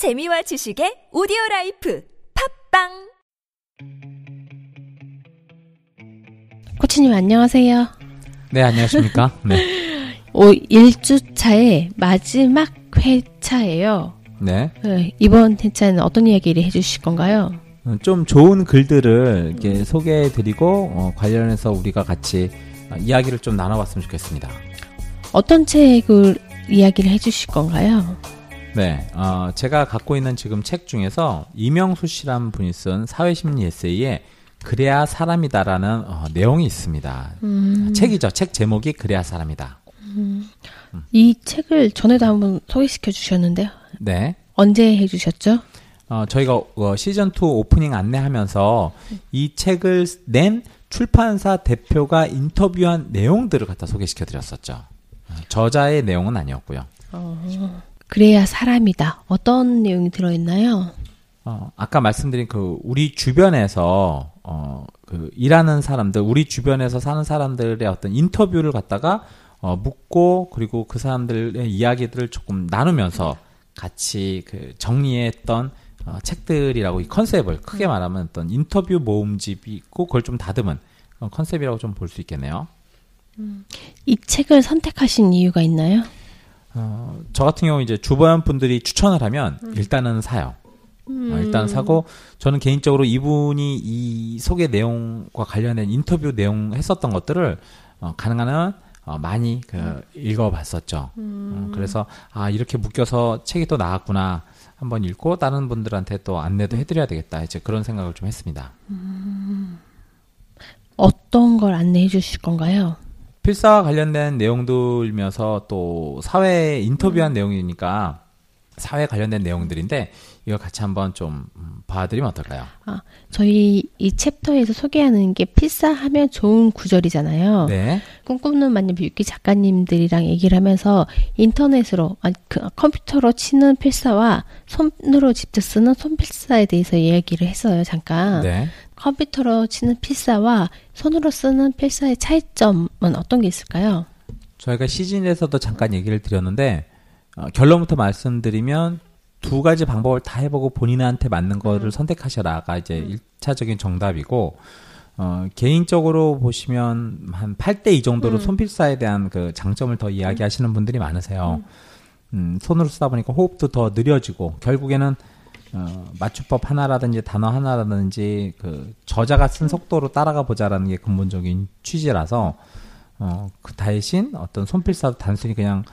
재미와 지식의 오디오 라이프 팟빵 코치님 안녕하세요. 네, 안녕하십니까? 네. 오, 1주차의 마지막 회차예요. 네. 네, 이번 회차는 어떤 이야기를 해주실 건가요? 어, 좀 좋은 글들을 이렇게 소개해드리고, 어, 관련해서 우리가 같이 어, 이야기를 좀 나눠봤으면 좋겠습니다. 어떤 책을 이야기를 해주실 건가요? 네. 어, 제가 갖고 있는 지금 책 중에서 이명수 씨라는 분이 쓴 사회심리 에세이에 그래야 사람이다라는 어, 내용이 있습니다. 음, 책이죠. 책 제목이 그래야 사람이다. 이 책을 전에도 한번 소개시켜 주셨는데요. 네. 언제 해주셨죠? 어, 저희가 어, 시즌 2 오프닝 안내하면서 이 책을 낸 출판사 대표가 인터뷰한 내용들을 갖다 소개시켜 드렸었죠. 어, 저자의 내용은 아니었고요. 그래야 사람이다. 어떤 내용이 들어있나요? 어, 아까 말씀드린 그 우리 주변에서 어, 그 일하는 사람들, 우리 주변에서 사는 사람들의 어떤 인터뷰를 갖다가 어, 묻고 그리고 그 사람들의 이야기들을 조금 나누면서 같이 그 정리했던 어, 책들이라고 이 컨셉을 크게 말하면 어떤 인터뷰 모음집이 있고 그걸 좀 다듬은 컨셉이라고 좀 볼 수 있겠네요. 이 책을 선택하신 이유가 있나요? 어, 저 같은 경우 이제 주변 분들이 추천을 하면 일단은 사요. 어, 일단 사고 저는 개인적으로 이분이 이 소개 내용과 관련된 인터뷰 내용 했었던 것들을 어, 가능한 한 어, 많이 그 읽어봤었죠. 어, 그래서 아 이렇게 묶여서 책이 또 나왔구나 한번 읽고 다른 분들한테 또 안내도 해드려야 되겠다 이제 그런 생각을 좀 했습니다. 어떤 걸 안내해 주실 건가요? 필사와 관련된 내용들이면서 또 사회 인터뷰한 내용이니까 사회 관련된 내용들인데 이걸 같이 한번 좀 음, 봐드리면 어떨까요? 아, 저희 이 챕터에서 소개하는 게 필사하면 좋은 구절이잖아요. 네. 꿈꾸는 만년 뮤기 작가님들이랑 얘기를 하면서 인터넷으로 아니, 그 컴퓨터로 치는 필사와 손으로 직접 쓰는 손필사에 대해서 이야기를 했어요 잠깐 네. 컴퓨터로 치는 필사와 손으로 쓰는 필사의 차이점은 어떤 게 있을까요? 저희가 시즌에서도 잠깐 얘기를 드렸는데 어, 결론부터 말씀드리면 두 가지 방법을 다 해보고 본인한테 맞는 거를 선택하셔라가 이제 일차적인 정답이고 어, 개인적으로 보시면 한 8대 2 정도로 손필사에 대한 그 장점을 더 이야기하시는 분들이 많으세요. 음, 손으로 쓰다 보니까 호흡도 더 느려지고 결국에는 어, 맞춤법 하나라든지 단어 하나라든지 그 저자가 쓴 속도로 따라가 보자라는 게 근본적인 취지라서 어, 그 대신 어떤 손필사도 단순히 그냥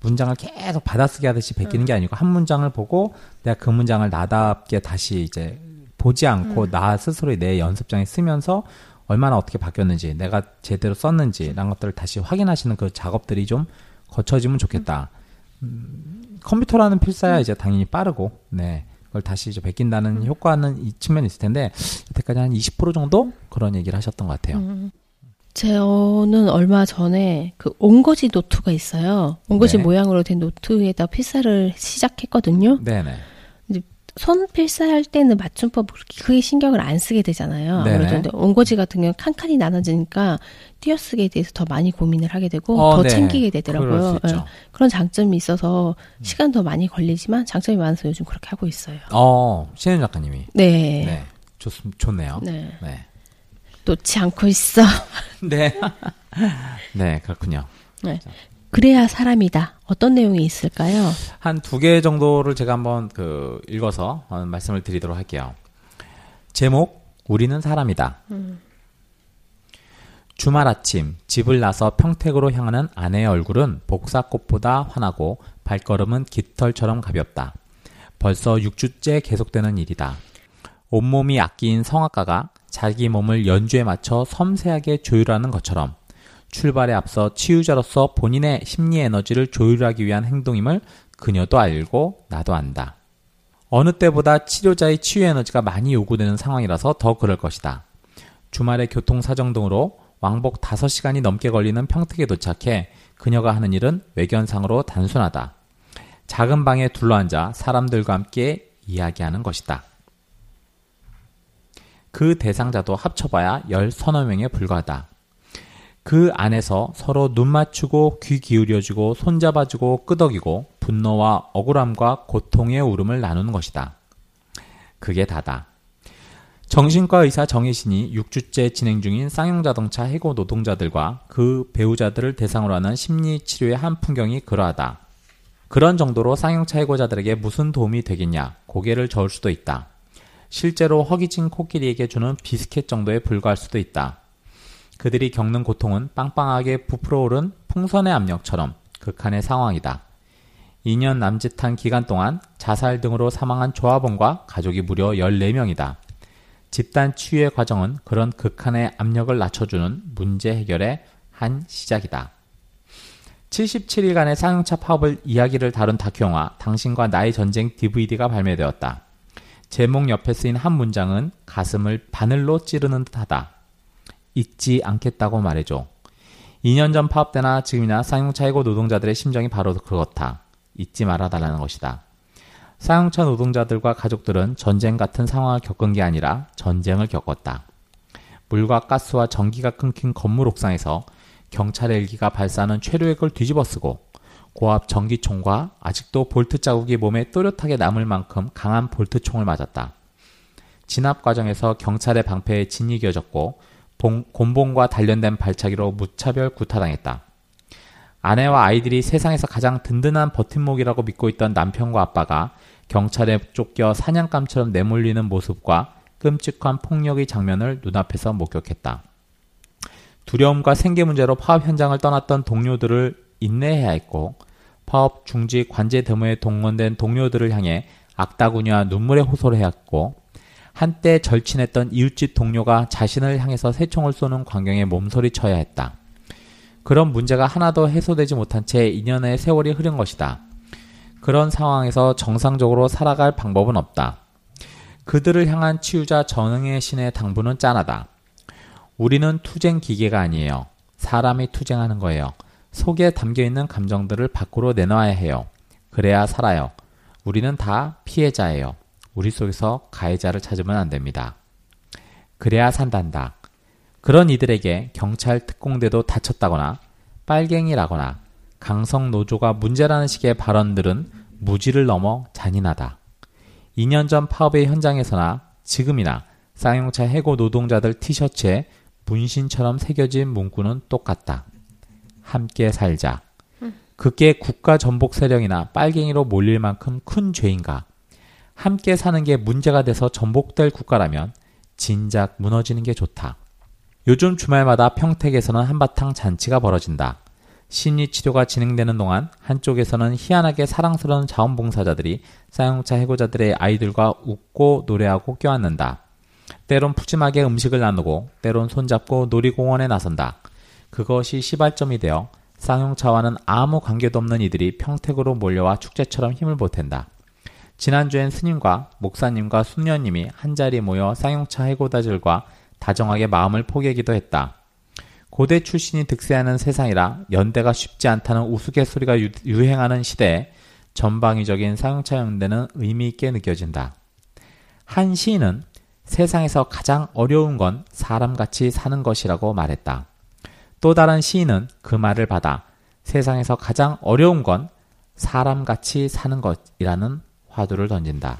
문장을 계속 받아쓰기 하듯이 베끼는 게 아니고 한 문장을 보고 내가 그 문장을 나답게 다시 이제 보지 않고 나 스스로의 내 연습장에 쓰면서 얼마나 어떻게 바뀌었는지 내가 제대로 썼는지 이런 것들을 다시 확인하시는 그 작업들이 좀 거쳐지면 좋겠다. 음, 컴퓨터라는 필사야 이제 당연히 빠르고 네 그걸 다시 이제 베낀다는 효과는 이 측면이 있을 텐데 여태까지 한 20% 정도 그런 얘기를 하셨던 것 같아요. 저는 얼마 전에 그 옹거지 노트가 있어요. 옹거지 네. 모양으로 된 노트에다 필사를 시작했거든요. 네네. 손 필사할 때는 맞춤법 그렇게 크게 신경을 안 쓰게 되잖아요. 네네. 아무래도 옹거지 같은 경우는 칸칸이 나눠지니까 띄어쓰기에 대해서 더 많이 고민을 하게 되고 어, 더 네. 챙기게 되더라고요. 음. 예. 그런 장점이 있어서 시간 더 많이 걸리지만 장점이 많아서 요즘 그렇게 하고 있어요. 어, 신현 작가님이. 네. 네. 좋, 좋네요. 네. 네. 놓지 않고 있어. 네. 네, 그렇군요. 네. 그래야 사람이다. 어떤 내용이 있을까요? 한 두 개 정도를 제가 한번 그 읽어서 어, 말씀을 드리도록 할게요. 제목, 우리는 사람이다. 주말 아침 집을 나서 평택으로 향하는 아내의 얼굴은 복사꽃보다 환하고 발걸음은 깃털처럼 가볍다. 벌써 6주째 계속되는 일이다. 온몸이 악기인 성악가가 자기 몸을 연주에 맞춰 섬세하게 조율하는 것처럼 출발에 앞서 치유자로서 본인의 심리 에너지를 조율하기 위한 행동임을 그녀도 알고 나도 안다. 어느 때보다 치료자의 치유 에너지가 많이 요구되는 상황이라서 더 그럴 것이다. 주말의 교통 사정 등으로 왕복 5시간이 넘게 걸리는 평택에 도착해 그녀가 하는 일은 외견상으로 단순하다. 작은 방에 둘러앉아 사람들과 함께 이야기하는 것이다. 그 대상자도 합쳐봐야 열 서너 명에 불과하다. 그 안에서 서로 눈 맞추고 귀 기울여주고 손잡아주고 끄덕이고 분노와 억울함과 고통의 울음을 나누는 것이다. 그게 다다. 정신과 의사 정혜신이 6주째 진행 중인 쌍용자동차 해고 노동자들과 그 배우자들을 대상으로 하는 심리치료의 한 풍경이 그러하다. 그런 정도로 쌍용차 해고자들에게 무슨 도움이 되겠냐 고개를 저을 수도 있다. 실제로 허기진 코끼리에게 주는 비스켓 정도에 불과할 수도 있다. 그들이 겪는 고통은 빵빵하게 부풀어 오른 풍선의 압력처럼 극한의 상황이다. 2년 남짓한 기간 동안 자살 등으로 사망한 조합원과 가족이 무려 14명이다. 집단 치유의 과정은 그런 극한의 압력을 낮춰주는 문제 해결의 한 시작이다. 77일간의 쌍용차 파업을 이야기를 다룬 다큐영화 당신과 나의 전쟁 DVD가 발매되었다. 제목 옆에 쓰인 한 문장은 가슴을 바늘로 찌르는 듯하다. 잊지 않겠다고 말해줘. 2년 전 파업 때나 지금이나 쌍용차 해고 노동자들의 심정이 바로 그렇다. 잊지 말아달라는 것이다. 쌍용차 노동자들과 가족들은 전쟁 같은 상황을 겪은 게 아니라 전쟁을 겪었다. 물과 가스와 전기가 끊긴 건물 옥상에서 경찰 헬기가 발사하는 최루액을 뒤집어쓰고 고압 전기총과 아직도 볼트 자국이 몸에 또렷하게 남을 만큼 강한 볼트총을 맞았다. 진압 과정에서 경찰의 방패에 진이 겨졌고 곤봉과 단련된 발차기로 무차별 구타당했다. 아내와 아이들이 세상에서 가장 든든한 버팀목이라고 믿고 있던 남편과 아빠가 경찰에 쫓겨 사냥감처럼 내몰리는 모습과 끔찍한 폭력의 장면을 눈앞에서 목격했다. 두려움과 생계 문제로 파업 현장을 떠났던 동료들을 인내해야 했고 파업 중지 관제 데모에 동원된 동료들을 향해 악다구니와 눈물의 호소를 해왔고 한때 절친했던 이웃집 동료가 자신을 향해서 새총을 쏘는 광경에 몸소리 쳐야 했다. 그런 문제가 하나도 해소되지 못한 채 2년의 세월이 흐른 것이다. 그런 상황에서 정상적으로 살아갈 방법은 없다. 그들을 향한 치유자 전응의 신의 당부는 짠하다. 우리는 투쟁 기계가 아니에요. 사람이 투쟁하는 거예요. 속에 담겨 있는 감정들을 밖으로 내놔야 해요. 그래야 살아요. 우리는 다 피해자예요. 우리 속에서 가해자를 찾으면 안 됩니다. 그래야 산단다. 그런 이들에게 경찰 특공대도 다쳤다거나 빨갱이라거나 강성 노조가 문제라는 식의 발언들은 무지를 넘어 잔인하다. 2년 전 파업의 현장에서나 지금이나 쌍용차 해고 노동자들 티셔츠에 문신처럼 새겨진 문구는 똑같다. 함께 살자. 그게 국가 전복 세력이나 빨갱이로 몰릴 만큼 큰 죄인가? 함께 사는 게 문제가 돼서 전복될 국가라면 진작 무너지는 게 좋다. 요즘 주말마다 평택에서는 한바탕 잔치가 벌어진다. 심리치료가 진행되는 동안 한쪽에서는 희한하게 사랑스러운 자원봉사자들이 사용차 해고자들의 아이들과 웃고 노래하고 껴안는다. 때론 푸짐하게 음식을 나누고 때론 손잡고 놀이공원에 나선다. 그것이 시발점이 되어 쌍용차와는 아무 관계도 없는 이들이 평택으로 몰려와 축제처럼 힘을 보탠다. 지난주엔 스님과 목사님과 숙녀님이 한자리 모여 쌍용차 해고자들과 다정하게 마음을 포개기도 했다. 고대 출신이 득세하는 세상이라 연대가 쉽지 않다는 우스갯소리가 유행하는 시대에 전방위적인 사용차 연대는 의미 있게 느껴진다. 한 시인은 세상에서 가장 어려운 건 사람같이 사는 것이라고 말했다. 또 다른 시인은 그 말을 받아 세상에서 가장 어려운 건 사람같이 사는 것이라는 화두를 던진다.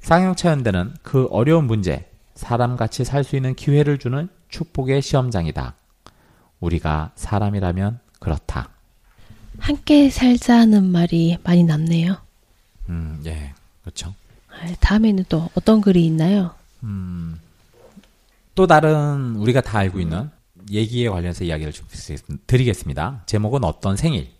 쌍용차 연대는 그 어려운 문제, 사람같이 살 수 있는 기회를 주는 축복의 시험장이다. 우리가 사람이라면 그렇다. 함께 살자는 말이 많이 남네요. 음, 예, 그렇죠. 아, 다음에는 또 어떤 글이 있나요? 음, 또 다른 우리가 다 알고 있는 얘기에 관련해서 이야기를 좀 드리겠습니다. 제목은 어떤 생일.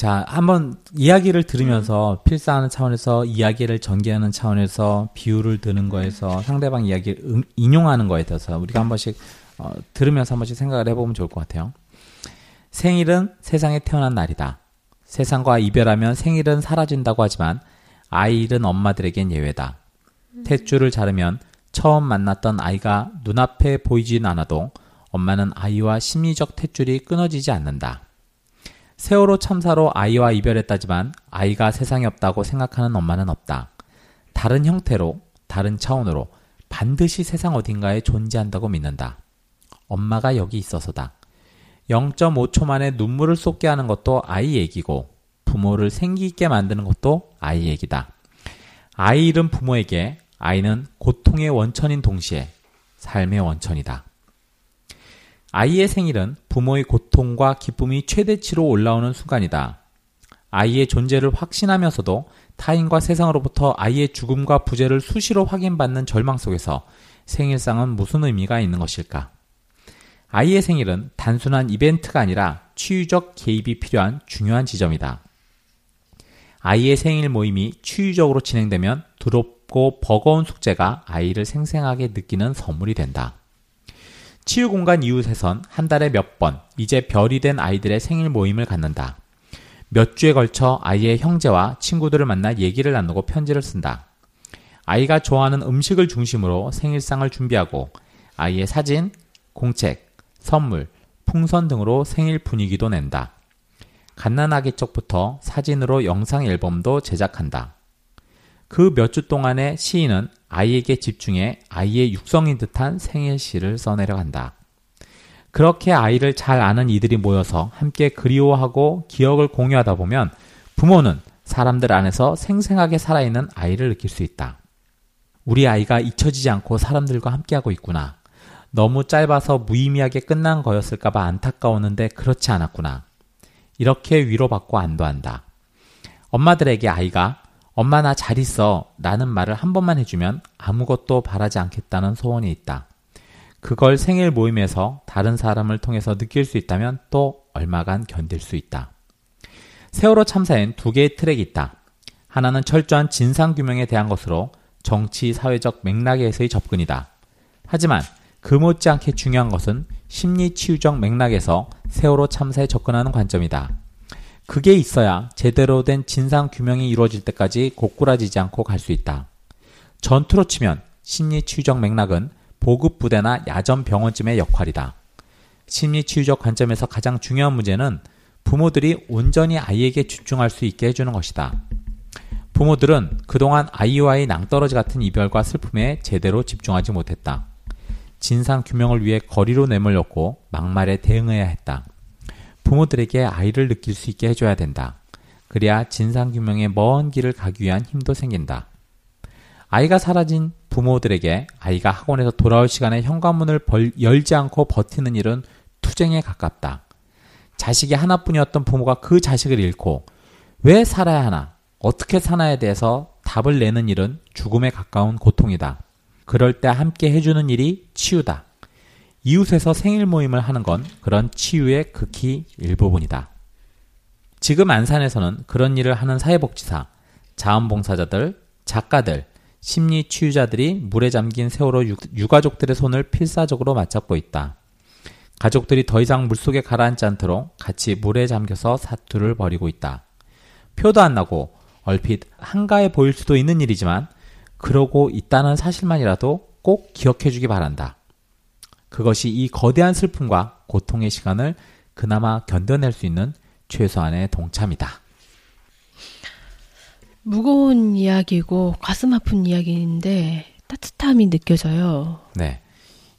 자, 한번 이야기를 들으면서 필사하는 차원에서 이야기를 전개하는 차원에서 비유를 드는 거에서 상대방 이야기를 응, 인용하는 거에 대해서 우리가 한 번씩 어, 들으면서 한 번씩 생각을 해보면 좋을 것 같아요. 생일은 세상에 태어난 날이다. 세상과 이별하면 생일은 사라진다고 하지만 아이 잃은 엄마들에겐 예외다. 탯줄을 자르면 처음 만났던 아이가 눈앞에 보이진 않아도 엄마는 아이와 심리적 탯줄이 끊어지지 않는다. 세월호 참사로 아이와 이별했다지만 아이가 세상에 없다고 생각하는 엄마는 없다. 다른 형태로, 다른 차원으로 반드시 세상 어딘가에 존재한다고 믿는다. 엄마가 여기 있어서다. 0.5초 만에 눈물을 쏟게 하는 것도 아이 얘기고 부모를 생기 있게 만드는 것도 아이 얘기다. 아이 잃은 부모에게 아이는 고통의 원천인 동시에 삶의 원천이다. 아이의 생일은 부모의 고통과 기쁨이 최대치로 올라오는 순간이다. 아이의 존재를 확신하면서도 타인과 세상으로부터 아이의 죽음과 부재를 수시로 확인받는 절망 속에서 생일상은 무슨 의미가 있는 것일까? 아이의 생일은 단순한 이벤트가 아니라 치유적 개입이 필요한 중요한 지점이다. 아이의 생일 모임이 치유적으로 진행되면 두렵고 버거운 숙제가 아이를 생생하게 느끼는 선물이 된다. 치유 공간 이웃에선 한 달에 몇 번, 이제 별이 된 아이들의 생일 모임을 갖는다. 몇 주에 걸쳐 아이의 형제와 친구들을 만나 얘기를 나누고 편지를 쓴다. 아이가 좋아하는 음식을 중심으로 생일상을 준비하고 아이의 사진, 공책, 선물, 풍선 등으로 생일 분위기도 낸다. 갓난아기 쪽부터 사진으로 영상 앨범도 제작한다. 그 몇 주 동안의 시인은 아이에게 집중해 아이의 육성인 듯한 생일시를 써내려간다. 그렇게 아이를 잘 아는 이들이 모여서 함께 그리워하고 기억을 공유하다 보면 부모는 사람들 안에서 생생하게 살아있는 아이를 느낄 수 있다. 우리 아이가 잊혀지지 않고 사람들과 함께하고 있구나. 너무 짧아서 무의미하게 끝난 거였을까봐 안타까웠는데 그렇지 않았구나. 이렇게 위로받고 안도한다. 엄마들에게 아이가 엄마 나 잘 있어 라는 말을 한 번만 해주면 아무것도 바라지 않겠다는 소원이 있다. 그걸 생일 모임에서 다른 사람을 통해서 느낄 수 있다면 또 얼마간 견딜 수 있다. 세월호 참사엔 두 개의 트랙이 있다. 하나는 철저한 진상규명에 대한 것으로 정치, 사회적 맥락에서의 접근이다. 하지만 그 못지않게 중요한 것은 심리 치유적 맥락에서 세월호 참사에 접근하는 관점이다. 그게 있어야 제대로 된 진상 규명이 이루어질 때까지 고꾸라지지 않고 갈 수 있다. 전투로 치면 심리치유적 맥락은 보급부대나 야전병원쯤의 역할이다. 심리치유적 관점에서 가장 중요한 문제는 부모들이 온전히 아이에게 집중할 수 있게 해주는 것이다. 부모들은 그동안 아이와의 낭떠러지 같은 이별과 슬픔에 제대로 집중하지 못했다. 진상 규명을 위해 거리로 내몰렸고 막말에 대응해야 했다. 부모들에게 아이를 느낄 수 있게 해줘야 된다. 그래야 진상 규명의 먼 길을 가기 위한 힘도 생긴다. 아이가 사라진 부모들에게 아이가 학원에서 돌아올 시간에 현관문을 벌, 열지 않고 버티는 일은 투쟁에 가깝다. 자식이 하나뿐이었던 부모가 그 자식을 잃고 왜 살아야 하나, 어떻게 사나에 대해서 답을 내는 일은 죽음에 가까운 고통이다. 그럴 때 함께 해주는 일이 치유다. 이웃에서 생일 모임을 하는 건 그런 치유의 극히 일부분이다. 지금 안산에서는 그런 일을 하는 사회복지사, 자원봉사자들, 작가들, 심리 치유자들이 물에 잠긴 세월호 유 가족들의 손을 필사적으로 맞잡고 있다. 가족들이 더 이상 물속에 가라앉지 않도록 같이 물에 잠겨서 사투를 벌이고 있다. 표도 안 나고 얼핏 한가해 보일 수도 있는 일이지만 그러고 있다는 사실만이라도 꼭 기억해 주기 바란다. 그것이 이 거대한 슬픔과 고통의 시간을 그나마 견뎌낼 수 있는 최소한의 동참이다. 무거운 이야기고 가슴 아픈 이야기인데 따뜻함이 느껴져요. 네.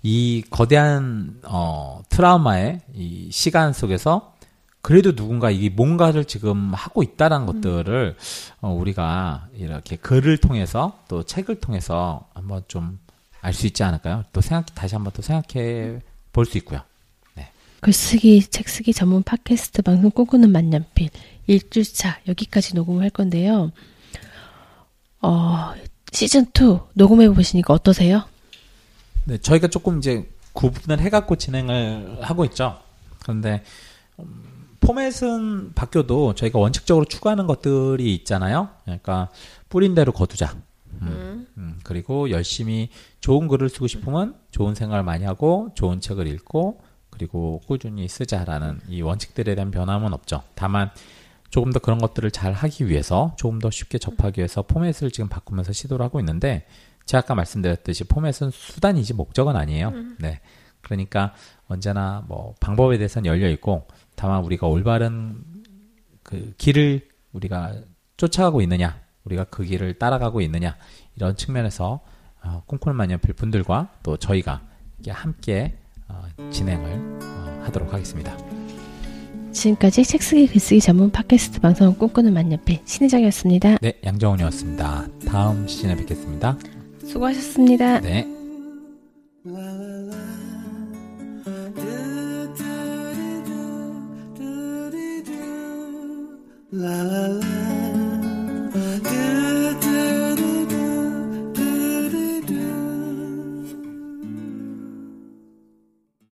이 거대한 어, 트라우마의 이 시간 속에서 그래도 누군가 이 뭔가를 지금 하고 있다라는 음. 것들을 어, 우리가 이렇게 글을 통해서 또 책을 통해서 한번 좀 알 수 있지 않을까요? 또 생각 다시 한번 또 생각해 볼 수 있고요. 네. 글쓰기 책 쓰기 전문 팟캐스트 방송 꿈꾸는 만년필 1주차 여기까지 녹음을 할 건데요. 어, 시즌 2 녹음해 보시니까 어떠세요? 네, 저희가 조금 이제 구분을 해갖고 진행을 하고 있죠. 그런데 음, 포맷은 바뀌어도 저희가 원칙적으로 추구하는 것들이 있잖아요. 그러니까 뿌린 대로 거두자. 음, 음. 음, 그리고 열심히 좋은 글을 쓰고 싶으면 좋은 생각을 많이 하고 좋은 책을 읽고 그리고 꾸준히 쓰자라는 이 원칙들에 대한 변함은 없죠. 다만 조금 더 그런 것들을 잘 하기 위해서 조금 더 쉽게 접하기 위해서 포맷을 지금 바꾸면서 시도를 하고 있는데 제가 아까 말씀드렸듯이 포맷은 수단이지 목적은 아니에요. 음. 네. 그러니까 언제나 뭐 방법에 대해서는 열려 있고 다만 우리가 올바른 그 길을 우리가 쫓아가고 있느냐, 우리가 그 길을 따라가고 있느냐 이런 측면에서 어, 꿈꾸는 만년필 분들과 또 저희가 함께 어, 진행을 어, 하도록 하겠습니다. 지금까지 책 쓰기 글쓰기 전문 팟캐스트 방송 꿈꾸는 만년필 신혜정이었습니다. 네, 양정훈이었습니다. 다음 시즌에 뵙겠습니다. 수고하셨습니다. 네. La la la